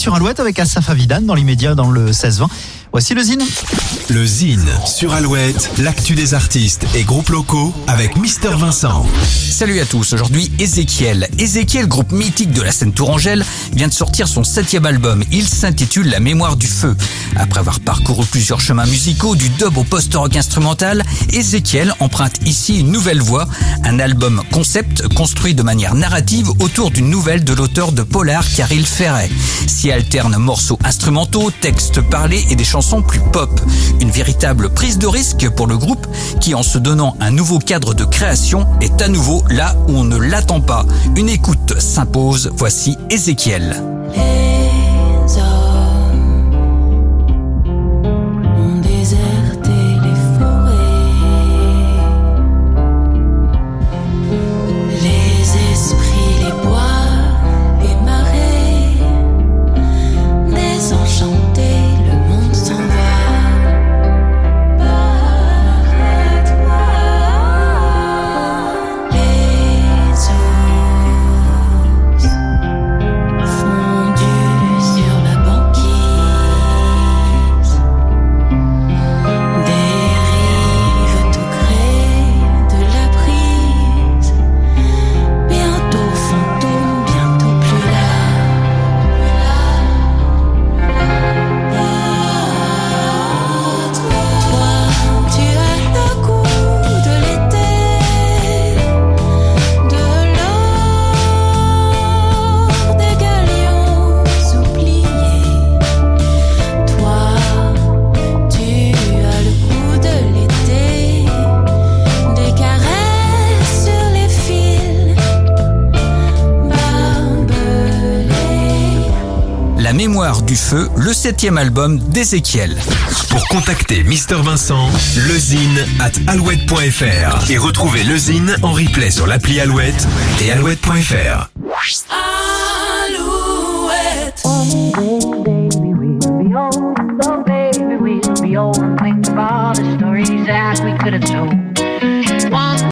sur Alouette avec Asaf Avidan dans l'immédiat dans le 16-20. Voici le Zine. Le Zine sur Alouette, l'actu des artistes et groupes locaux avec Mister Vincent. Salut à tous, aujourd'hui Ezekiel. Ezekiel, groupe mythique de la scène tourangelle, vient de sortir son septième album. Il s'intitule La mémoire du feu. Après avoir parcouru plusieurs chemins musicaux, du dub au post-rock instrumental, Ezekiel emprunte ici une nouvelle voie, un album concept construit de manière narrative autour d'une nouvelle de l'auteur de Polar, Caril Ferret. S'y alternent morceaux instrumentaux, textes parlés et des chansons plus pop. Une véritable prise de risque pour le groupe qui, en se donnant un nouveau cadre de création, est à nouveau là où on ne l'attend pas. Une écoute s'impose. Voici Ezekiel. Mémoire du feu, le septième album d'Ezekiel. Pour contacter Mister Vincent, lezine at alouette.fr et retrouver lezine en replay sur l'appli Alouette et alouette.fr. Alouette. Oh, baby, we'll be old. Oh, baby, we'll be old. Think of all the stories that we could have told.